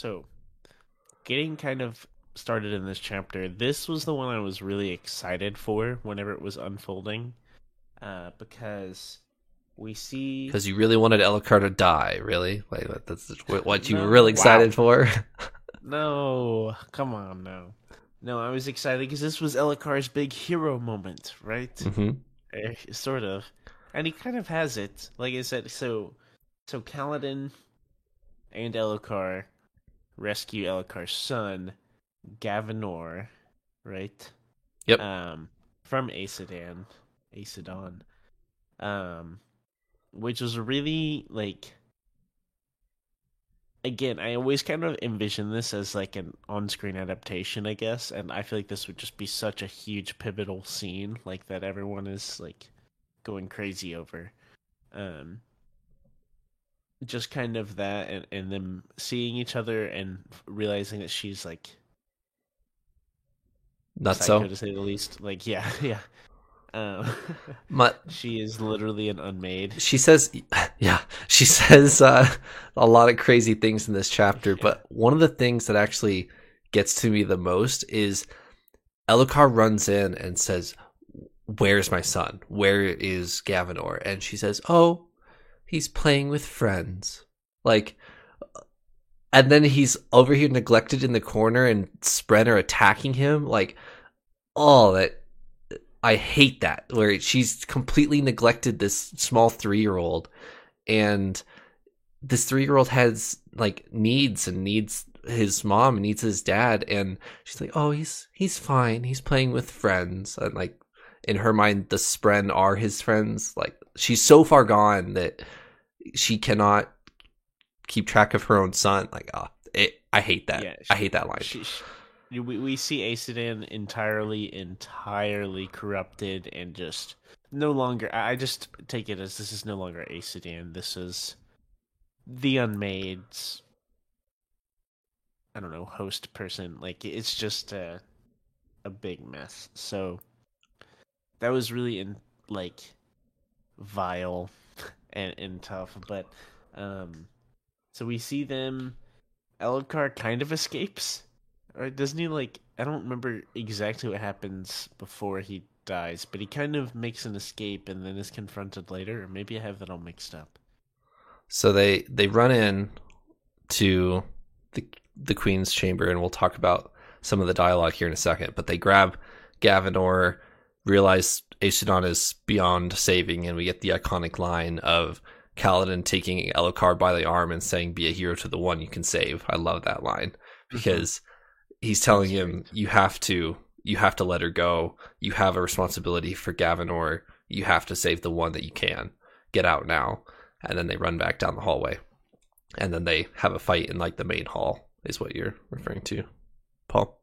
So, getting kind of started in this chapter, this was the one I was really excited for whenever it was unfolding, uh, because we see because you really wanted Elhokar to die. Really, like that's what you No, were really excited wow. for. no, come on, no, no, I was excited because this was Elhokar's big hero moment, right? hmm Eh, sort of, and he kind of has it. Like I said, so so Kaladin and Elhokar rescue Elhokar's son, Gavinor, right? Yep. Um, from Aesudan, Aesudan, um, which was really like. Again, I always kind of envision this as like an on-screen adaptation, I guess, and I feel like this would just be such a huge pivotal scene, like that everyone is like going crazy over. Um, just kind of that, and and them seeing each other and realizing that she's like Not so. to say the least. Like, yeah, yeah. Um, My, she is literally an unmade. she says, yeah, she says uh, a lot of crazy things in this chapter. But one of the things that actually gets to me the most is Elhokar runs in and says, "Where's my son? Where is Gavinor?" And she says, "Oh, he's playing with friends." Like, and then he's over here neglected in the corner, and Spren are attacking him. Like, oh, that I hate that where she's completely neglected this small three year old, and this three year old has like needs and needs his mom and needs his dad, and she's like, oh, he's he's fine, he's playing with friends, and like in her mind, the Spren are his friends. Like she's so far gone that she cannot keep track of her own son. Like, ah, I hate that. Yeah, I hate that line. She, she, we we see Aesudan entirely, entirely corrupted and just no longer. I just take it as this is no longer Aesudan. This is the Unmade's. I don't know, host person. Like it's just a a big mess. So that was really in like vile and and tough. But um, so we see them. Elhokar kind of escapes or doesn't he like I don't remember exactly what happens before he dies, but he kind of makes an escape and then is confronted later, or maybe I have that all mixed up. So they they run in to the the queen's chamber, and we'll talk about some of the dialogue here in a second. But they grab Gavinor, realize Aesudan is beyond saving, and we get the iconic line of Kaladin taking Elhokar by the arm and saying, "Be a hero to the one you can save." I love that line because he's telling him, "You have to." You have to let her go. You have a responsibility for Gavinor. You have to save the one that you can. Get out now and then they run back down the hallway and then they have a fight in like the main hall is what you're referring to paul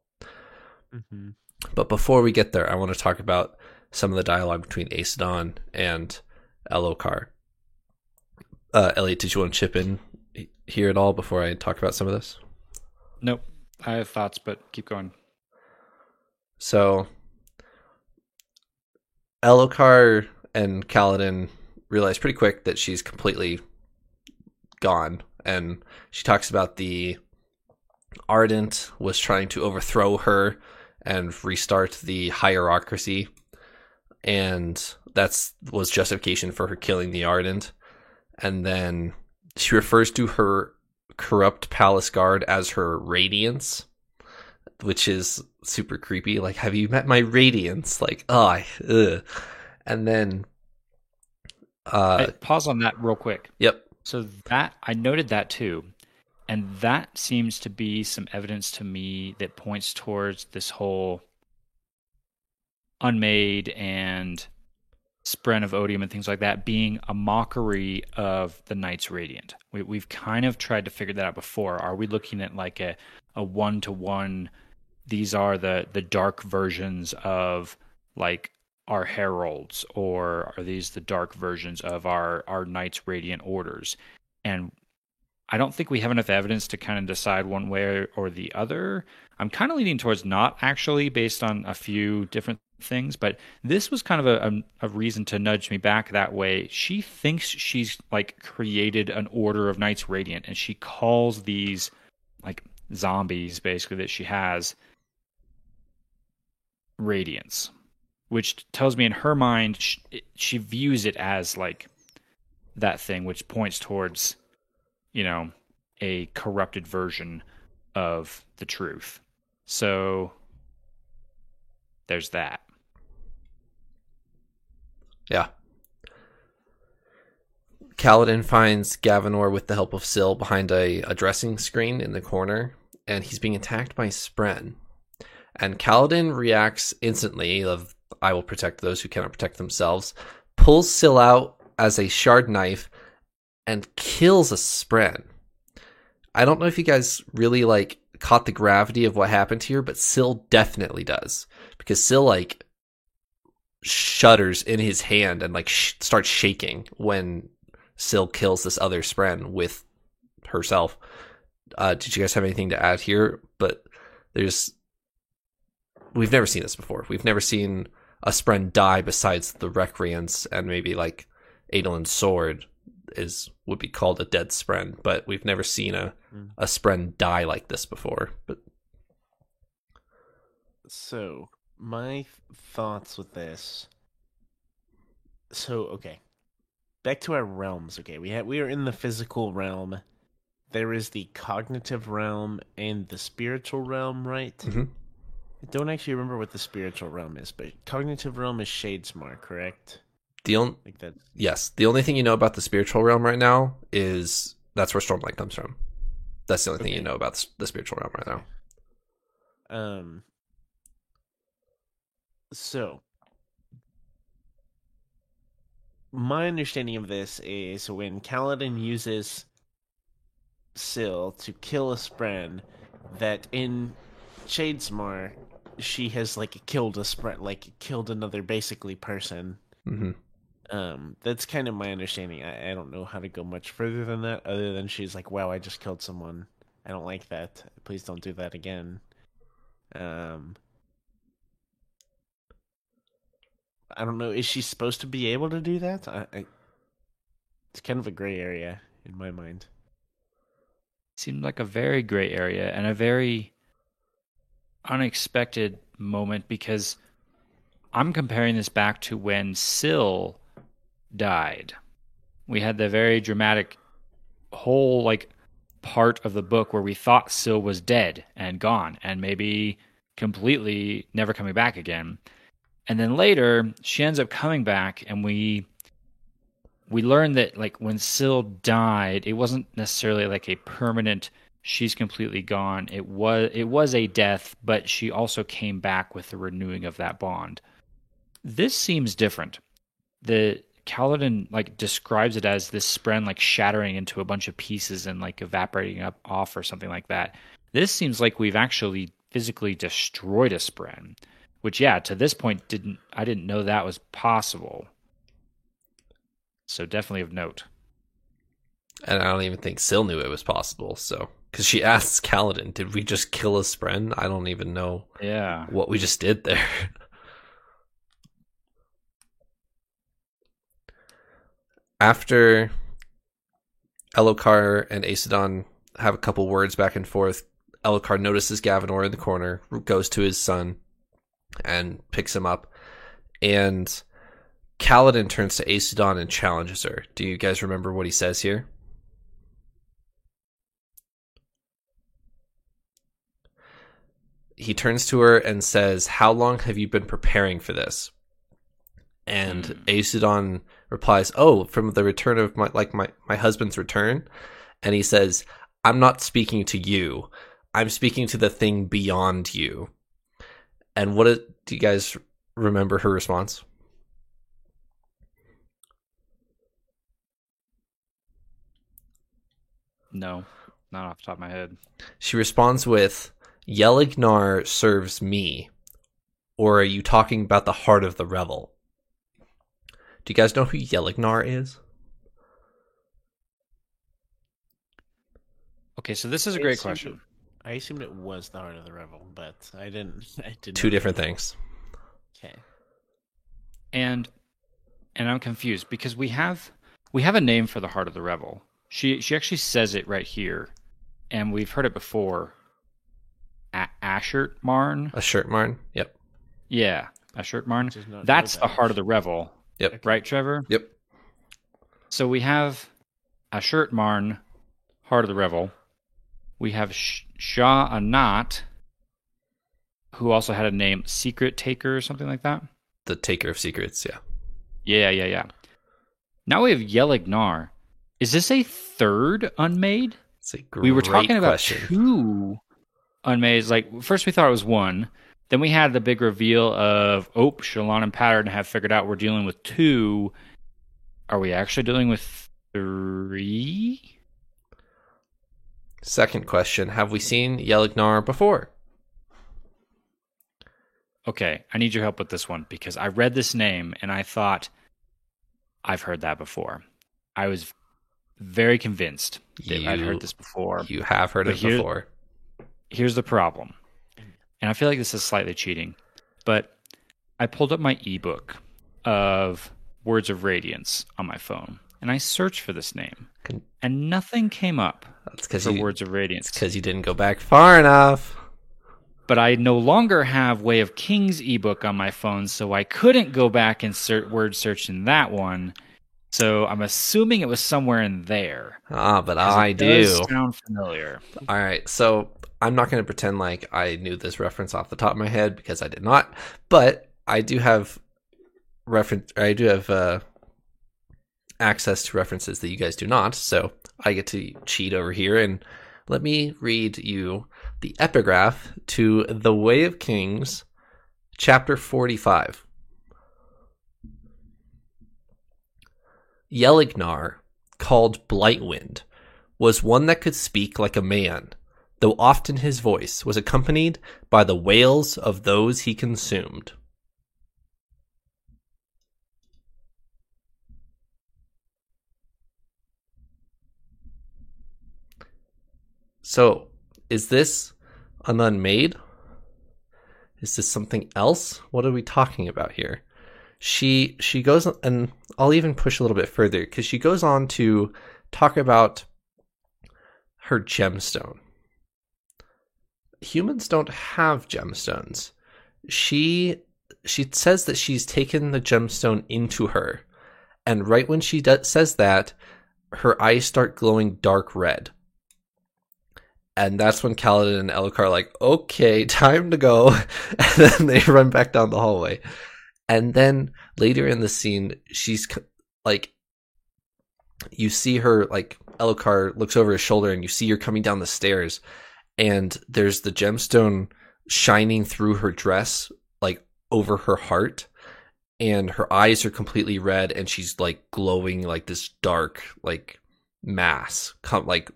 Mm-hmm. But before we get there i want to talk about some of the dialogue between Aesudan and Elhokar uh, elliot did you want to chip in here at all before i talk about some of this Nope. I have thoughts, but keep going. So Elhokar and Kaladin realize pretty quick that she's completely gone. And she talks about the Ardent was trying to overthrow her and restart the hierarchy. And that's was justification for her killing the Ardent. And then she refers to her corrupt palace guard as her radiance which is super creepy. Like, have you met my radiance? Like, oh, ugh. and then, uh, Hey, pause on that real quick. yep, So that I noted that too. And that seems to be some evidence to me that points towards this whole unmade and spren of odium and things like that being a mockery of the knights radiant. We, we've kind of tried to figure that out before. Are we looking at like a, a one-to-one these are the the dark versions of like our heralds or are these the dark versions of our our knights radiant orders? And i don't think we have enough evidence to kind of decide one way or the other. I'm kind of leaning towards not actually based on a few different things but this was kind of a, a, a reason to nudge me back that way. She thinks she's like created an order of knights radiant and she calls these like zombies basically that she has radiance, which tells me in her mind she, she views it as like that thing, which points towards, you know, a corrupted version of the truth. So there's that. Yeah. Kaladin finds Gavinor with the help of Syl behind a, a dressing screen in the corner, and he's being attacked by Spren. And Kaladin reacts instantly of I will protect those who cannot protect themselves, pulls Syl out as a shard knife, and kills a Spren. I don't know if you guys really like caught the gravity of what happened here, but Syl definitely does. Because Syl like shudders in his hand and like sh- starts shaking when Syl kills this other Spren with herself. Uh, did you guys have anything to add here? But there's we've never seen this before. We've never seen a Spren die besides the Recreants and maybe like Adolin's sword is would be called a dead Spren, but we've never seen a Mm. a Spren die like this before. But So, my th- thoughts with this. So, okay. Back to our realms. Okay, we had we are in the physical realm. There is the cognitive realm and the spiritual realm, right? Mhm. I don't actually remember what the spiritual realm is, but cognitive realm is Shadesmar, correct? The only Like that. yes, the only thing you know about the spiritual realm right now is that's where Stormlight comes from. That's the only thing you know about the spiritual realm right now. Um. So, my understanding of this is when Kaladin uses Syl to kill a Spren, that in Shadesmar, she has like killed a Spren, like killed another basically person. hmm Um, that's kind of my understanding. I, I don't know how to go much further than that, other than she's like, "Wow, I just killed someone. I don't like that. Please don't do that again." Um, I don't know. Is she supposed to be able to do that? I, I it's kind of a gray area in my mind. seemed like a very gray area and a very unexpected moment because I'm comparing this back to when Syl died. We had the very dramatic whole like part of the book where we thought Syl was dead and gone and maybe completely never coming back again. And then later she ends up coming back and we we learned that like when Syl died, it wasn't necessarily like a permanent she's completely gone. It was it was a death, but she also came back with the renewing of that bond. This seems different. The Kaladin like describes it as this spren like shattering into a bunch of pieces and like evaporating up off or something like that. This seems like we've actually physically destroyed a spren, which yeah, to this point didn't I didn't know that was possible. So definitely of note. And I don't even think Syl knew it was possible. So, because she asks Kaladin, "Did we just kill a Spren?" I don't even know Yeah. what we just did there. After Elhokar and Aesudan have a couple words back and forth, Elhokar notices Gavinor in the corner, goes to his son, and picks him up. And Kaladin turns to Aesudan and challenges her. Do you guys remember what he says here? He turns to her and says, How long have you been preparing for this? And. Hmm. Aesudan replies, Oh, from the return of my like my, my husband's return. And he says, I'm not speaking to you. I'm speaking to the thing beyond you. And what is, do you guys remember her response? No, not off the top of my head. She responds with, Yelignar serves me. Or are you talking about the heart of the revel? Do you guys know who Yelignar is? Okay, so this is a great assumed question. it- I assumed it was the heart of the revel, but I didn't. I didn't. Two know. different things. Okay. and and I'm confused because we have we have a name for the heart of the revel. She she actually says it right here and we've heard it before. A- Ashertmarn. A shirt marn. Yep. Yeah, Ashertmarn. Which is not- That's no the heart of the revel. Yep. Right, Trevor? Yep. So we have Ashertmarn, heart of the revel. We have Sh- Sja-anat, who also had a name Secret Taker or something like that. The taker of secrets. Yeah. Yeah, yeah, yeah. Now we have Yelignar. Is this a third unmade? It's a great we were talking about question. two unmades. Like first, we thought it was one. Then we had the big reveal of oh, Shallan and Pattern have figured out we're dealing with two. Are we actually dealing with three? Second question: Have we seen Yelignar before? Okay, I need your help with this one because I read this name and I thought I've heard that before. I was very convinced that I'd heard this before. You have heard But it here- before. here's the problem. And I feel like this is slightly cheating, but I pulled up my ebook of Words of Radiance on my phone and I searched for this name and nothing came up That's because for you. Words of Radiance. because you didn't go back far enough. But I no longer have Way of Kings ebook on my phone, so I couldn't go back and search word search in that one. So I'm assuming it was somewhere in there. Ah, but I it do. does Sound familiar? All right, so I'm not going to pretend like I knew this reference off the top of my head because I did not, but I do have reference. I do have uh, access to references that you guys do not, so I get to cheat over here and let me read you the epigraph to The Way of Kings, chapter 45. Yelignar, called Blightwind, was one that could speak like a man, though often his voice was accompanied by the wails of those he consumed. So, is this an unmade? Is this something else? What are we talking about here? She she goes and I'll even push a little bit further because she goes on to talk about her gemstone. Humans don't have gemstones. She she says that she's taken the gemstone into her, and right when she does, says that, her eyes start glowing dark red. And that's when Kaladin and Elhokar are like, okay, time to go. And then they run back down the hallway. And then later in the scene, she's like, you see her, like, Elhokar looks over his shoulder and you see her coming down the stairs. And there's the gemstone shining through her dress, like, over her heart. And her eyes are completely red and she's, like, glowing like this dark, like, mass, come, like,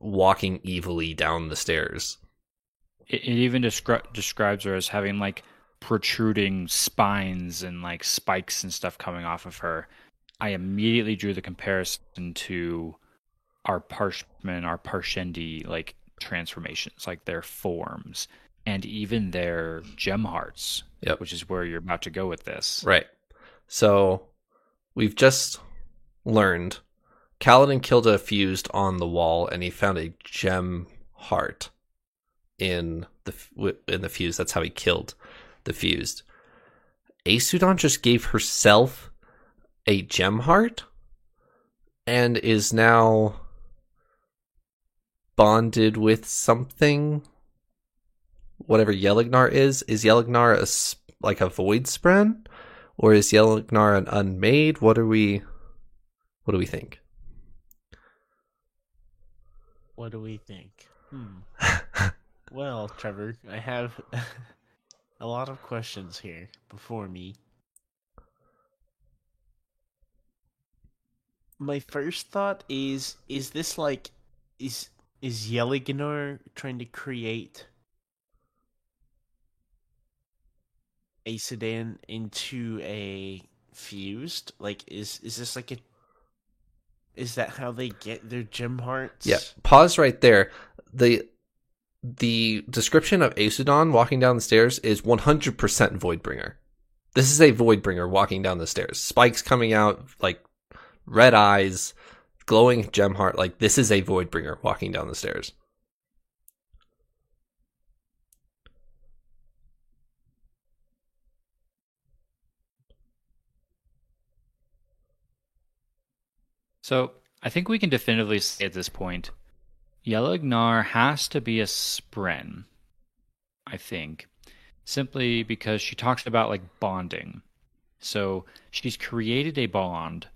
walking evilly down the stairs. It, it even descri- describes her as having like protruding spines and like spikes and stuff coming off of her. I immediately drew the comparison to our Parshman, our Parshendi like transformations, like their forms and even their gem hearts, Yep. which is where you're about to go with this. Right. So we've just learned Kaladin killed a fused on the wall and he found a gem heart in the in the fuse. That's how he killed the fused. Aesudan just gave herself a gem heart and is now bonded with something whatever Yelignar is. Is Yelignar a like a void spren? Or is Yelignar an unmade? What are we what do we think? What do we think? Hmm. Well, Trevor, I have a lot of questions here before me. My first thought is is this like is is Yelignar trying to create Aesudan into a fused? Like is is this like a is that how they get their gem hearts? Yeah, pause right there. The the description of Aesudan walking down the stairs is 100% Voidbringer. This is a Voidbringer walking down the stairs. Spikes coming out, like red eyes, glowing gem heart, like this is a Voidbringer walking down the stairs. So I think we can definitively say at this point, Yelignar has to be a Spren. I think, simply because she talks about like bonding. So she's created a bond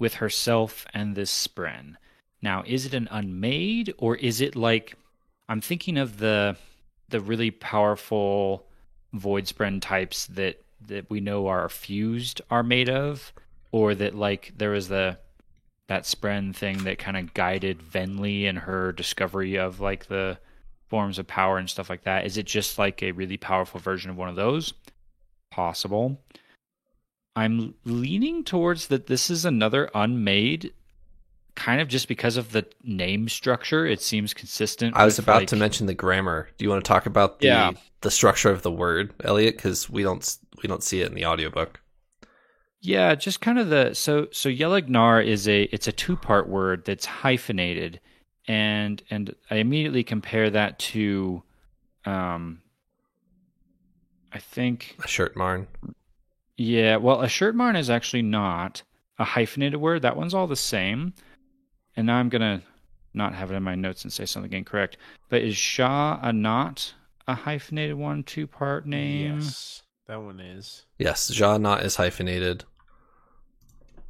with herself and this spren. Now, is it an unmade or is it like I'm thinking of the the really powerful void spren types that that we know are fused are made of, or that like there was the that spren thing that kind of guided Venli and her discovery of like the forms of power and stuff like that. Is it just like a really powerful version of one of those? Possible. I'm leaning towards that this is another unmade kind of just because of the name structure. It seems consistent. I was about like- to mention the grammar. Do you want to talk about the Yeah. the structure of the word, Elliot? Because we don't we don't see it in the audiobook. Yeah, just kind of the so so yelignar is a it's a two part word that's hyphenated, and and I immediately compare that to, um, I think Ashertmarn. Yeah, well Ashertmarn is actually not a hyphenated word. That one's all the same, and now I'm gonna not have it in my notes and say something incorrect. But is Sja-anat a hyphenated one two part name? Yes, that one is. Yes, Sja-anat is hyphenated.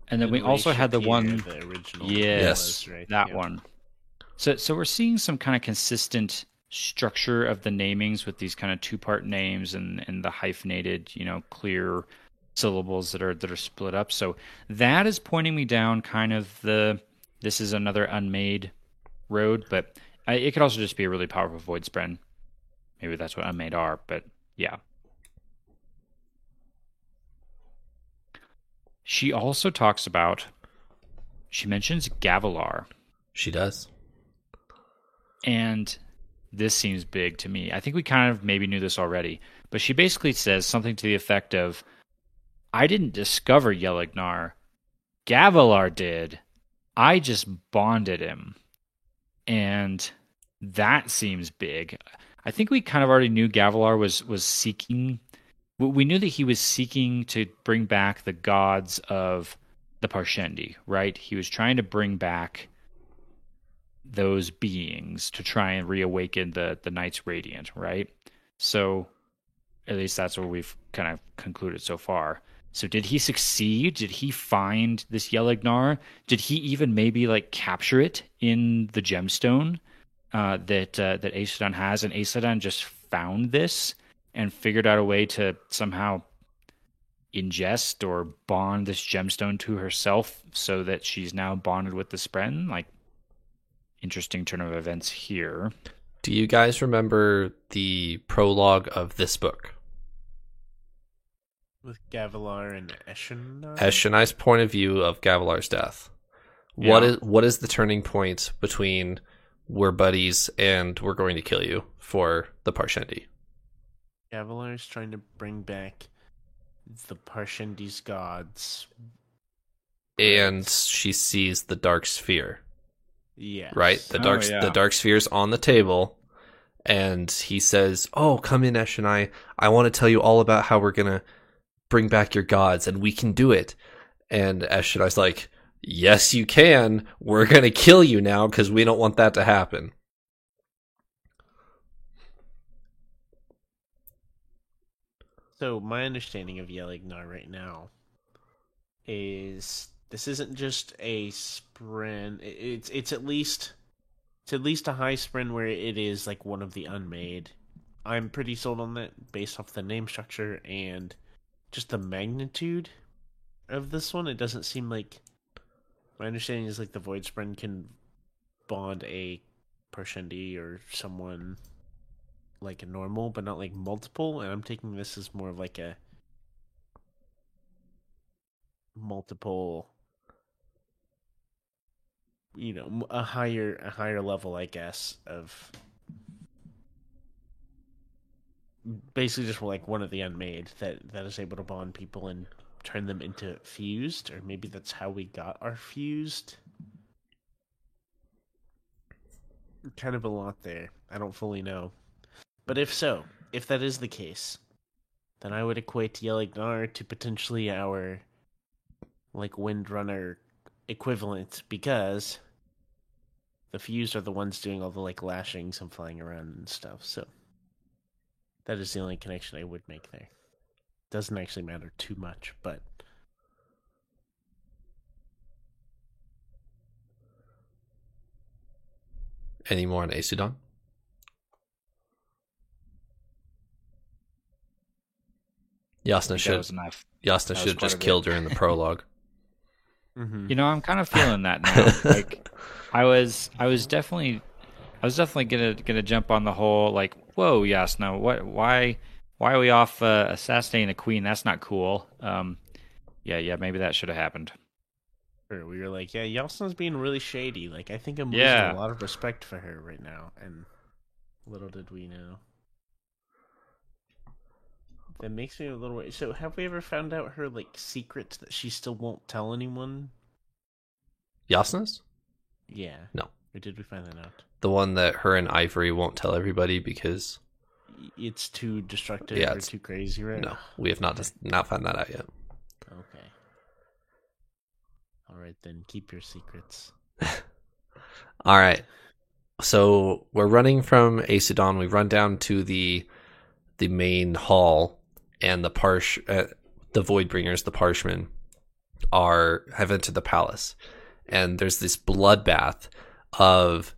And then we also had the one. The original. Yes, was, right? that yeah. one. So so we're seeing some kind of consistent structure of the namings with these kind of two part names and and the hyphenated, you know, clear syllables that are that are split up. So that is pointing me down kind of the this is another unmade road, but I, it could also just be a really powerful void spren. Maybe that's what unmade are, but yeah. She also talks about she mentions Gavilar. She does. And this seems big to me. I think we kind of maybe knew this already, but she basically says something to the effect of I didn't discover Yelignar. Gavilar did. I just bonded him. And that seems big. I think we kind of already knew Gavilar was was seeking we knew that he was seeking to bring back the gods of the Parshendi, right? He was trying to bring back those beings to try and reawaken the the Knights Radiant, right? So at least that's what we've kind of concluded so far. So did he succeed? Did he find this Yelignar? Did he even maybe like capture it in the gemstone uh, that uh, that Aesudan has? And Aesudan just found this and figured out a way to somehow ingest or bond this gemstone to herself so that she's now bonded with the Spren? Like interesting turn of events here. Do you guys remember the prologue of this book? With Gavilar and Eshen. Eshonai's point of view of Gavilar's death. What Yeah. is what is the turning point between we're buddies and we're going to kill you for the Parshendi? Gavilar is trying to bring back the Parshendi's gods. And she sees the dark sphere, Yeah. right? The Oh, dark yeah. the dark sphere's on the table, and he says, "Oh, come in, Eshonai. I want to tell you all about how we're gonna bring back your gods, and we can do it." And Eshonai's like, "Yes, you can. We're gonna kill you now because we don't want that to happen." So my understanding of Yelignar right now is this isn't just a spren. It's it's at least it's at least a high spren where it is like one of the unmade. I'm pretty sold on that based off the name structure and just the magnitude of this one. It doesn't seem like my understanding is like the Void Spren can bond a Parshendi or someone like a normal, but not like multiple. And I'm taking this as more of like a multiple, you know, a higher a higher level, I guess, of basically just like one of the unmade that that is able to bond people and turn them into fused, or maybe that's how we got our fused. Kind of a lot there. I don't fully know. But if so, if that is the case, then I would equate Yelignar to potentially our like Windrunner equivalent because the fused are the ones doing all the like lashings and flying around and stuff. So that is the only connection I would make there. Doesn't actually matter too much, but Any more on Aesudan? Jasnah should. Jasnah should have just killed her in the prologue. mm-hmm. You know, I'm kind of feeling that now. like, I was, I was definitely, I was definitely gonna gonna jump on the whole like, whoa, yes, no, what, why, why are we off uh, assassinating a queen? That's not cool. Um, yeah, yeah, maybe that should have happened. we were like, yeah, Jasnah's being really shady. Like, I think I'm Yeah. losing a lot of respect for her right now, and little did we know. That makes me a little. wor- So, have we ever found out her like secrets that she still won't tell anyone? Jasnah's? Yeah. No. Or did we find that out? The one that her and Ivory won't tell everybody because It's too destructive Yeah, or too crazy, right? no, we have not dis- not found that out yet. Okay. All right then, keep your secrets. All right. So we're running from Aesudan. We run down to the the main hall, and the Parsh, uh, the Voidbringers, the Parshmen, are have entered the palace, and there's this bloodbath of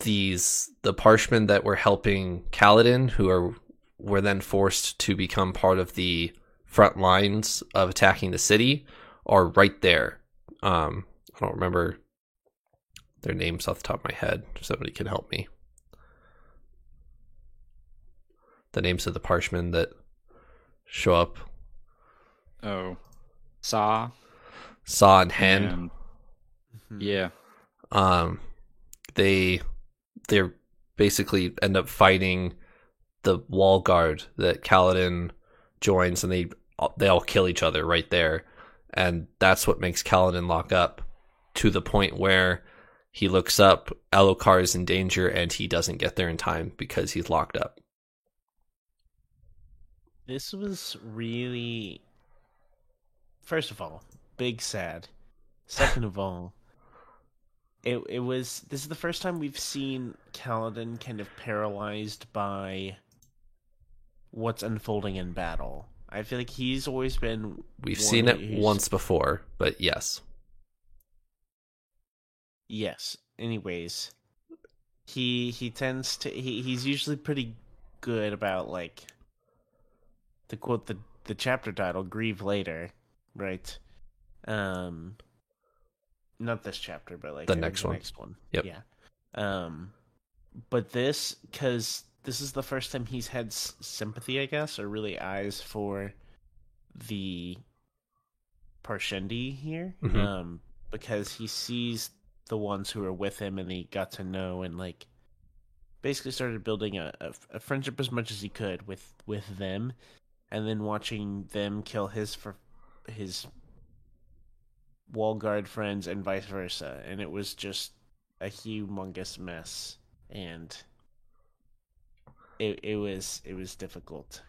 these the Parshmen that were helping Kaladin, who are were then forced to become part of the front lines of attacking the city, are right there. Um, I don't remember their names off the top of my head. If somebody can help me. The names of the parshmen that show up. Oh, saw Sah and Khen. and Mhm. yeah, Um they they're basically end up fighting the wall guard that Kaladin joins and they they all kill each other right there. And that's what makes Kaladin lock up to the point where he looks up, Elhokar is in danger and he doesn't get there in time because he's locked up. This was really. First of all, big sad. Second of all, it it was. This is the first time we've seen Kaladin kind of paralyzed by what's unfolding in battle. I feel like he's always been. We've seen it who's- once before, but yes. Yes. Anyways, he he tends to he he's usually pretty good about like to quote the the chapter title grieve later, right? Um not this chapter, but like The next one. next one. Yep. Yeah. Um but this cuz this is the first time he's had s- sympathy, I guess, or really eyes for the Parshendi here. Mhm. Um because he sees the ones who are with him and he got to know and like basically started building a, a, a friendship as much as he could with with them and then watching them kill his for his wall guard friends and vice versa and it was just a humongous mess and it it was it was difficult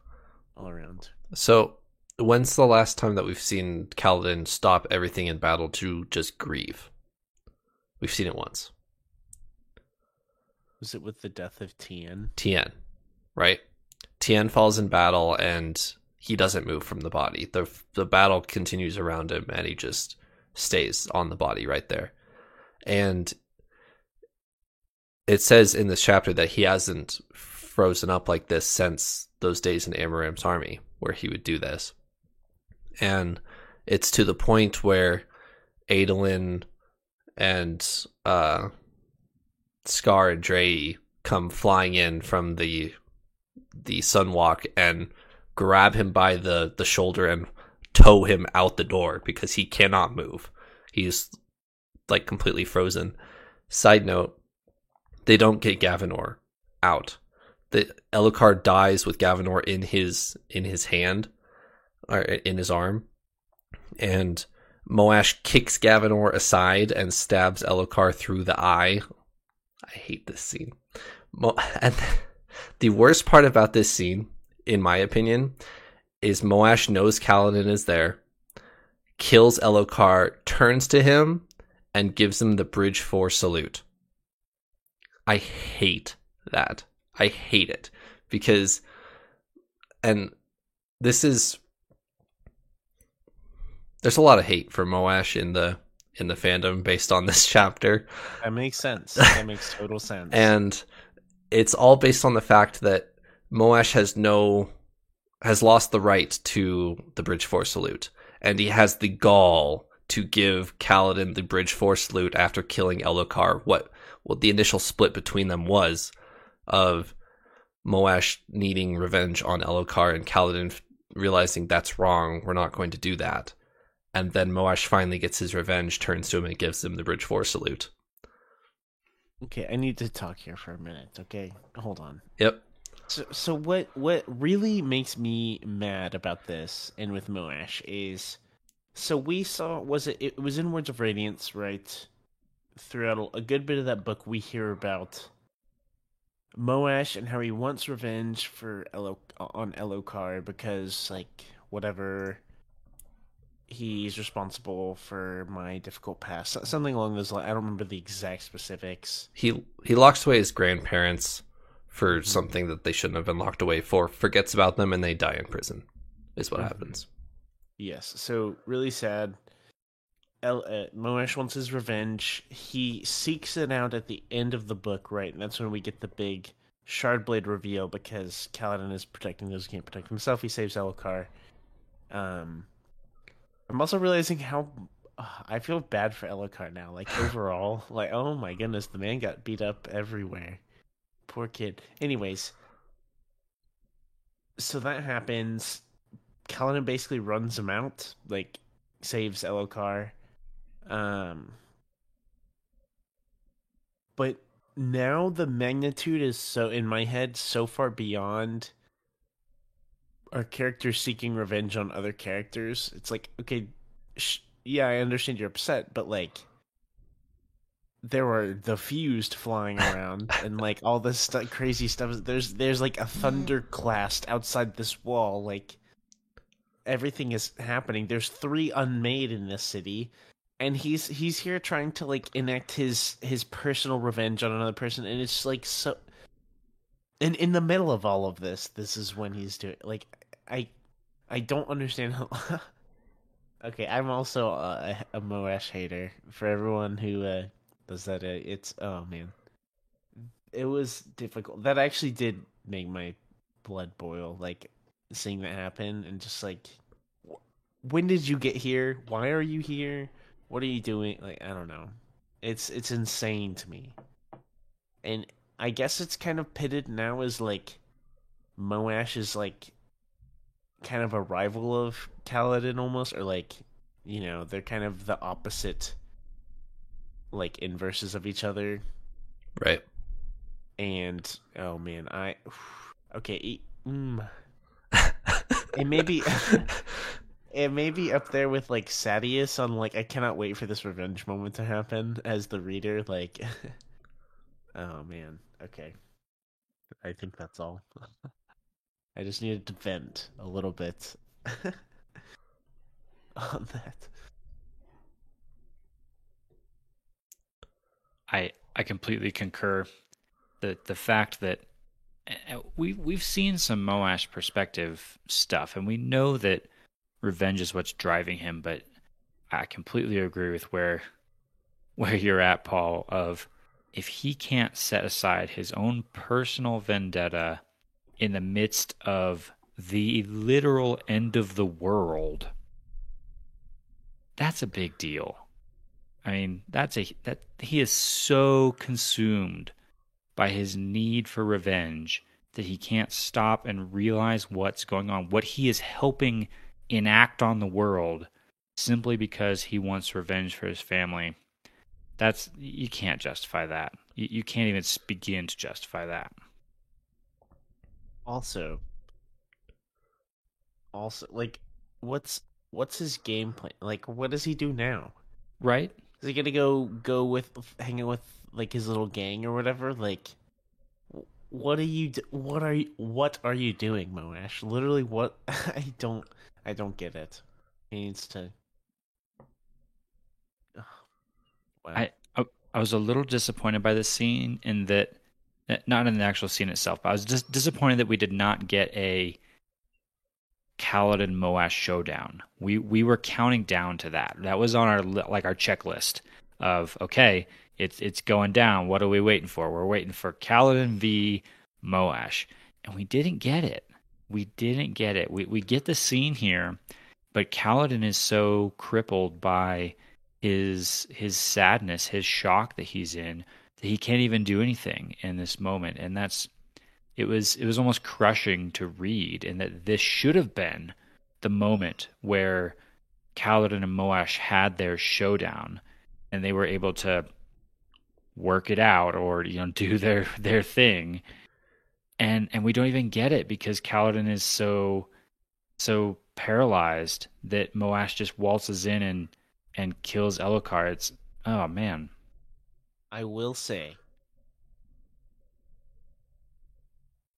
all around So, when's the last time that we've seen Kaladin stop everything in battle to just grieve? We've seen it once. was it with the death of Tien Tien, right? Tien falls in battle and he doesn't move from the body. The the battle continues around him and he just stays on the body right there. And it says in this chapter that he hasn't frozen up like this since those days in Amaram's army where he would do this. And it's to the point where Adolin and uh Skar and Dre come flying in from the the sunwalk and grab him by the the shoulder and tow him out the door because he cannot move. He's like completely frozen. Side note, they don't get Gavinor out. The Elhokar dies with Gavinor in his in his hand or in his arm. And Moash kicks Gavinor aside and stabs Elhokar through the eye. I hate this scene. Mo- and the worst part about this scene, in my opinion, is Moash knows Kaladin is there. kills Elhokar, turns to him, and gives him the Bridge 4 salute. I hate that. I hate it because, and this is, there's a lot of hate for Moash in the in the fandom based on this chapter. That makes sense. That makes total sense. and it's all based on the fact that Moash has no has lost the right to the Bridge Four salute, and he has the gall to give Kaladin the Bridge Four salute after killing Elhokar. What what the initial split between them was of Moash needing revenge on Elhokar and Kaladin realizing that's wrong. We're not going to do that. And then Moash finally gets his revenge, turns to him, and gives him the Bridge Four salute. Okay, I need to talk here for a minute. Okay, hold on. Yep. So, so what what really makes me mad about this and with Moash is, so we saw was it it was in Words of Radiance, right? Throughout a good bit of that book, we hear about Moash and how he wants revenge for Elo on Elhokar because like whatever he's responsible for my difficult past, something along those lines. I don't remember the exact specifics. He he locks away his grandparents for something that they shouldn't have been locked away for, forgets about them, and they die in prison. Is what Mhm. happens. Yes, so really sad. El, uh, Moash wants his revenge. He seeks it out at the end of the book, right? And that's when we get the big Shardblade reveal because Kaladin is protecting those who can't protect himself. He saves Elhokar. Um, I'm also realizing how uh, I feel bad for Elhokar now. Like overall, like oh my goodness, the man got beat up everywhere. Poor kid. Anyways, so that happens. Kaladin basically runs him out, like saves Elhokar. Um, but now the magnitude is so in my head so far beyond our characters seeking revenge on other characters. It's like okay, sh- yeah, I understand you're upset, but like there were the fused flying around and like all this stu- crazy stuff. There's there's like a thunderclast outside this wall. Like everything is happening. There's three unmade in this city, and he's he's here trying to like enact his his personal revenge on another person, and it's like so. And in the middle of all of this, this is when he's doing like I, I don't understand how. okay, I'm also a, a Moash hater. For everyone who uh, does that, it's oh man, it was difficult. That actually did make my blood boil. Like seeing that happen and just like, wh- when did you get here? Why are you here? What are you doing? Like I don't know. It's it's insane to me. And I guess it's kind of pitted now as like Moash is like kind of a rival of Kaladin almost, or like you know they're kind of the opposite, like inverses of each other. Right. And oh man, I okay. e- Mm, it may be it may be up there with like Sadeas on like I cannot wait for this revenge moment to happen as the reader. Like, oh man, okay. I think that's all. I just needed to vent a little bit on that. I I completely concur. The the fact that uh, we we've seen some Moash perspective stuff, and we know that revenge is what's driving him. But I completely agree with where where you're at, Paul. Of if he can't set aside his own personal vendetta in the midst of the literal end of the world, that's a big deal. I mean, that's a that he is so consumed by his need for revenge that he can't stop and realize what's going on, what he is helping enact on the world simply because he wants revenge for his family. That's you can't justify that. You, you can't even begin to justify that. Also, also like, what's what's his game plan? Like, what does he do now? Right? Is he gonna go go with hanging with like his little gang or whatever? Like, what are you? What are you? What are you doing, Moash? Literally, what? I don't. I don't get it. He needs to. Wow. I, I I was a little disappointed by this scene in that, not in the actual scene itself, but I was just disappointed that we did not get a Kaladin Moash showdown. We we were counting down to that. That was on our like our checklist of okay, it's it's going down. What are we waiting for? We're waiting for Kaladin v Moash, and we didn't get it. We didn't get it. We we get the scene here, but Kaladin is so crippled by his his sadness, his shock that he's in, that he can't even do anything in this moment, and that's it was it was almost crushing to read, and that this should have been the moment where Kaladin and Moash had their showdown, and they were able to work it out or you know do their their thing, and and we don't even get it because Kaladin is so so paralyzed that Moash just waltzes in and and kills Elhokar. It's oh man. I will say,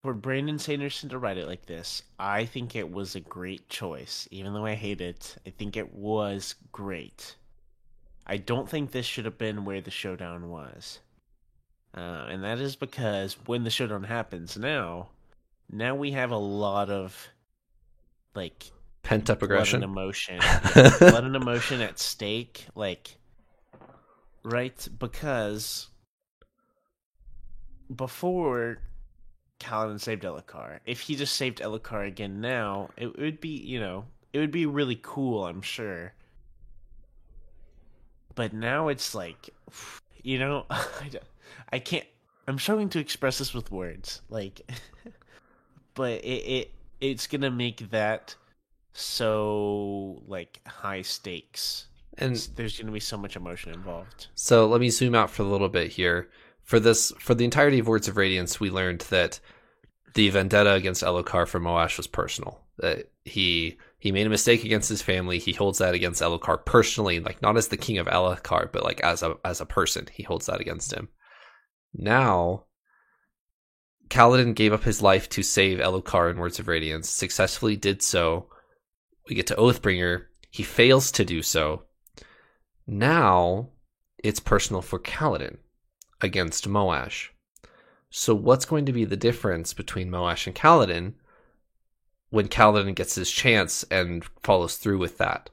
for Brandon Sanderson to write it like this, I think it was a great choice. Even though I hate it, I think it was great. I don't think this should have been where the showdown was. Uh, and that is because when the showdown happens now, now we have a lot of like Pent up aggression. blood and emotion, Yeah, blood and emotion at stake. Like, right? Because before Kaladin saved Elhokar, if he just saved Elhokar again now, it would be you know it would be really cool. I'm sure. But now it's like, you know, I can't. I'm struggling to express this with words. Like, but it, it it's gonna make that so like high stakes. And There's gonna be so much emotion involved. So let me zoom out for a little bit here. For this, for the entirety of Words of Radiance, we learned that the vendetta against Elhokar from Moash was personal. That he he made a mistake against his family. He holds that against Elhokar personally, like not as the king of Elhokar, but like as a as a person. He holds that against him. Now, Kaladin gave up his life to save Elhokar in Words of Radiance. Successfully did so. We get to Oathbringer. He fails to do so. Now it's personal for Kaladin against Moash. So what's going to be the difference between Moash and Kaladin when Kaladin gets his chance and follows through with that?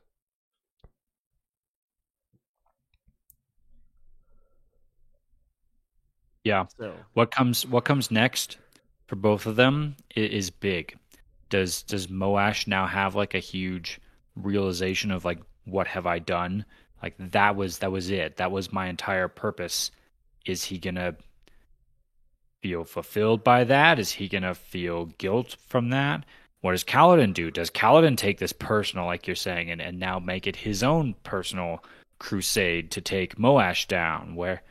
Yeah. So What comes what comes next for both of them is big. Does does Moash now have like a huge realization of like what have I done? Like that was that was it. That was my entire purpose. Is he gonna feel fulfilled by that? Is he gonna feel guilt from that? What does Kaladin do? Does Kaladin take this personal, like you're saying, and, and now make it his own personal crusade to take Moash down? Where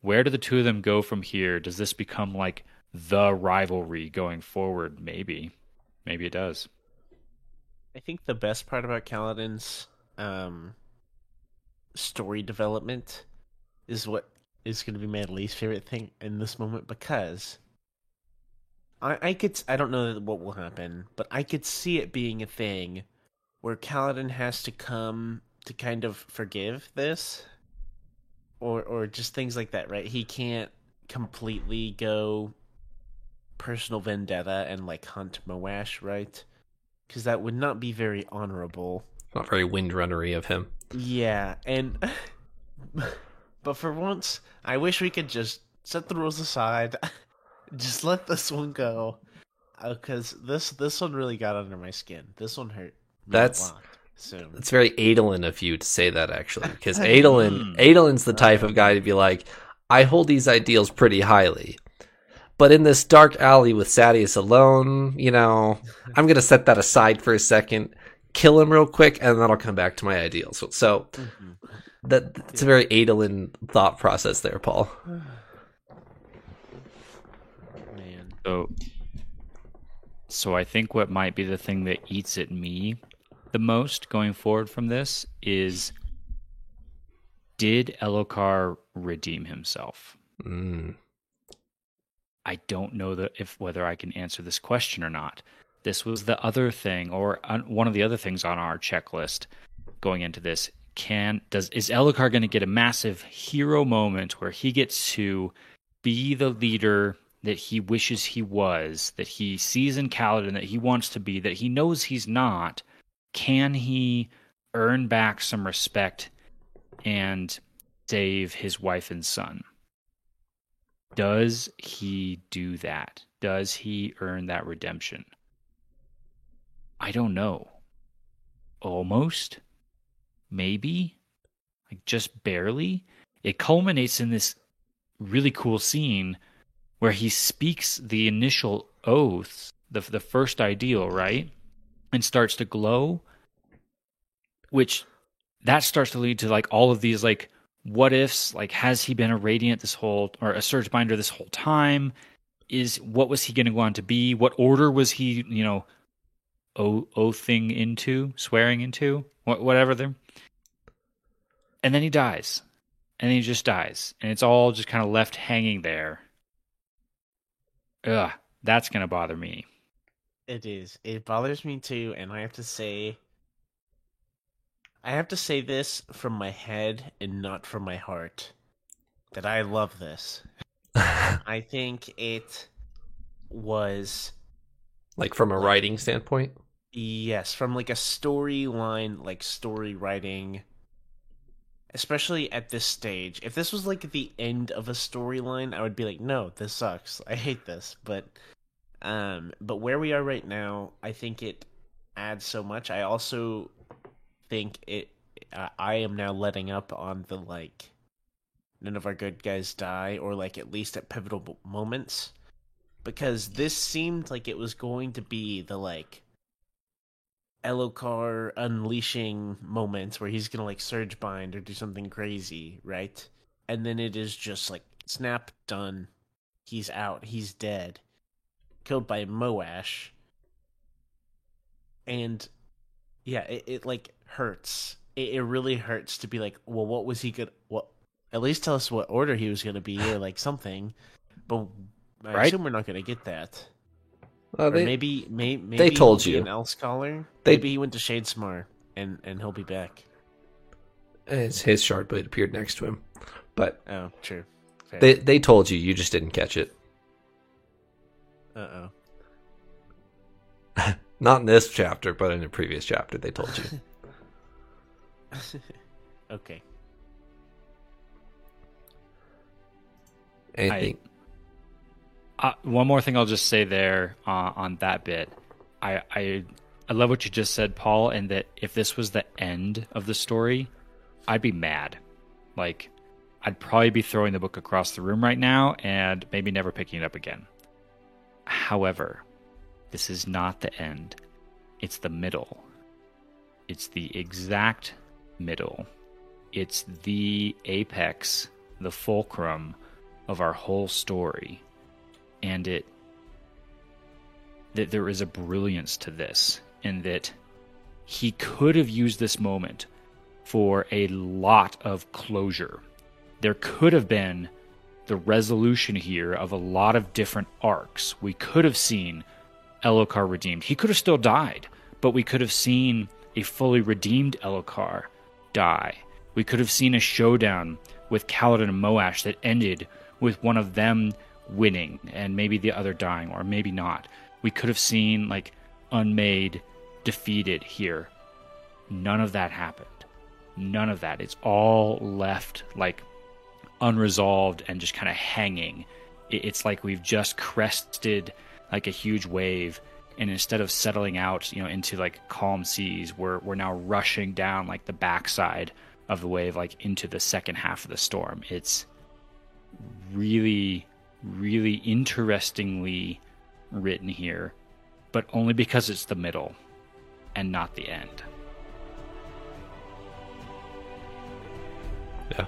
where do the two of them go from here? Does this become like the rivalry going forward? Maybe. Maybe it does. I think the best part about Kaladin's um, story development is what is going to be my least favorite thing in this moment because I, I could I don't know what will happen, but I could see it being a thing where Kaladin has to come to kind of forgive this, or or just things like that, right? He can't completely go personal vendetta and like hunt Moash, right? Because that would not be very honorable. Not very windrunnery of him. Yeah, and but for once, I wish we could just set the rules aside, just let this one go, because this this one really got under my skin. This one hurt. me a That's- lot. so It's very Adolin of you to say that actually, because Adolin, Adolin's the type of guy to be like, I hold these ideals pretty highly, but in this dark alley with Sadeas alone, you know, I'm gonna set that aside for a second, kill him real quick, and then I'll come back to my ideals. So Mhm. That it's a very Adolin thought process there, Paul. man, So So I think what might be the thing that eats at me the most going forward from this is did Elhokar redeem himself? Mm. I don't know that if whether I can answer this question or not. This was the other thing, or uh, one of the other things on our checklist going into this. Can does is Elhokar going to get a massive hero moment where he gets to be the leader that he wishes he was, that he sees in Kaladin that he wants to be, that he knows he's not? Can he earn back some respect and save his wife and son? Does he do that? Does he earn that redemption? I don't know. Almost maybe, like just barely. It culminates in this really cool scene where he speaks the initial oaths, the the first ideal, right, and starts to glow, which that starts to lead to like all of these like what ifs like has he been a radiant this whole or a surge binder this whole time? Is what was he going to go on to be? What order was he you know oathing into swearing into? Whatever they're and then he dies. And then he just dies. And it's all just kind of left hanging there. Ugh that's gonna bother me. It is. It bothers me too and i have to say i have to say this from my head and not from my heart that i love this. I think it was like from a writing standpoint? Yes from like a storyline like story writing especially at this stage. If this was like the end of a storyline, I would be like, "No, this sucks. I hate this." But um but where we are right now, I think it adds so much. I also think it uh, I am now letting up on the like none of our good guys die or like at least at pivotal moments because this seemed like it was going to be the like Elhokar unleashing moments where he's gonna like surge bind or do something crazy, right? And then it is just like snap done. He's out. He's dead. Killed by Moash. And yeah, it, it like hurts. It, it really hurts to be like, well, what was he good? What? At least tell us what order he was gonna be or like something. But I right? assume we're not gonna get that. Uh, they, maybe, may, maybe they told you an L scholar. They, maybe he went to Shadesmar and and he'll be back. It's his shard blade appeared next to him, but oh, true. Fair. They they told you, you just didn't catch it. Uh oh. Not in this chapter, but in a previous chapter, they told you. okay. Anything? I, uh, one more thing I'll just say there uh, on that bit. I, I I love what you just said, Paul, and that if this was the end of the story, I'd be mad. Like, I'd probably be throwing the book across the room right now and maybe never picking it up again. However, this is not the end. It's the middle. It's the exact middle. It's the apex, the fulcrum of our whole story and it that there is a brilliance to this and that he could have used this moment for a lot of closure. There could have been the resolution here of a lot of different arcs. We could have seen Elhokar redeemed. He could have still died, but we could have seen a fully redeemed Elhokar die. We could have seen a showdown with Kaladin and Moash that ended with one of them winning and maybe the other dying or maybe not. We could have seen like unmade defeated here. None of that happened. None of that. It's all left like unresolved and just kind of hanging. It's like we've just crested like a huge wave and instead of settling out, you know, into like calm seas, we're we're now rushing down like the backside of the wave like into the second half of the storm. It's really really interestingly written here, but only because it's the middle and not the end. Yeah.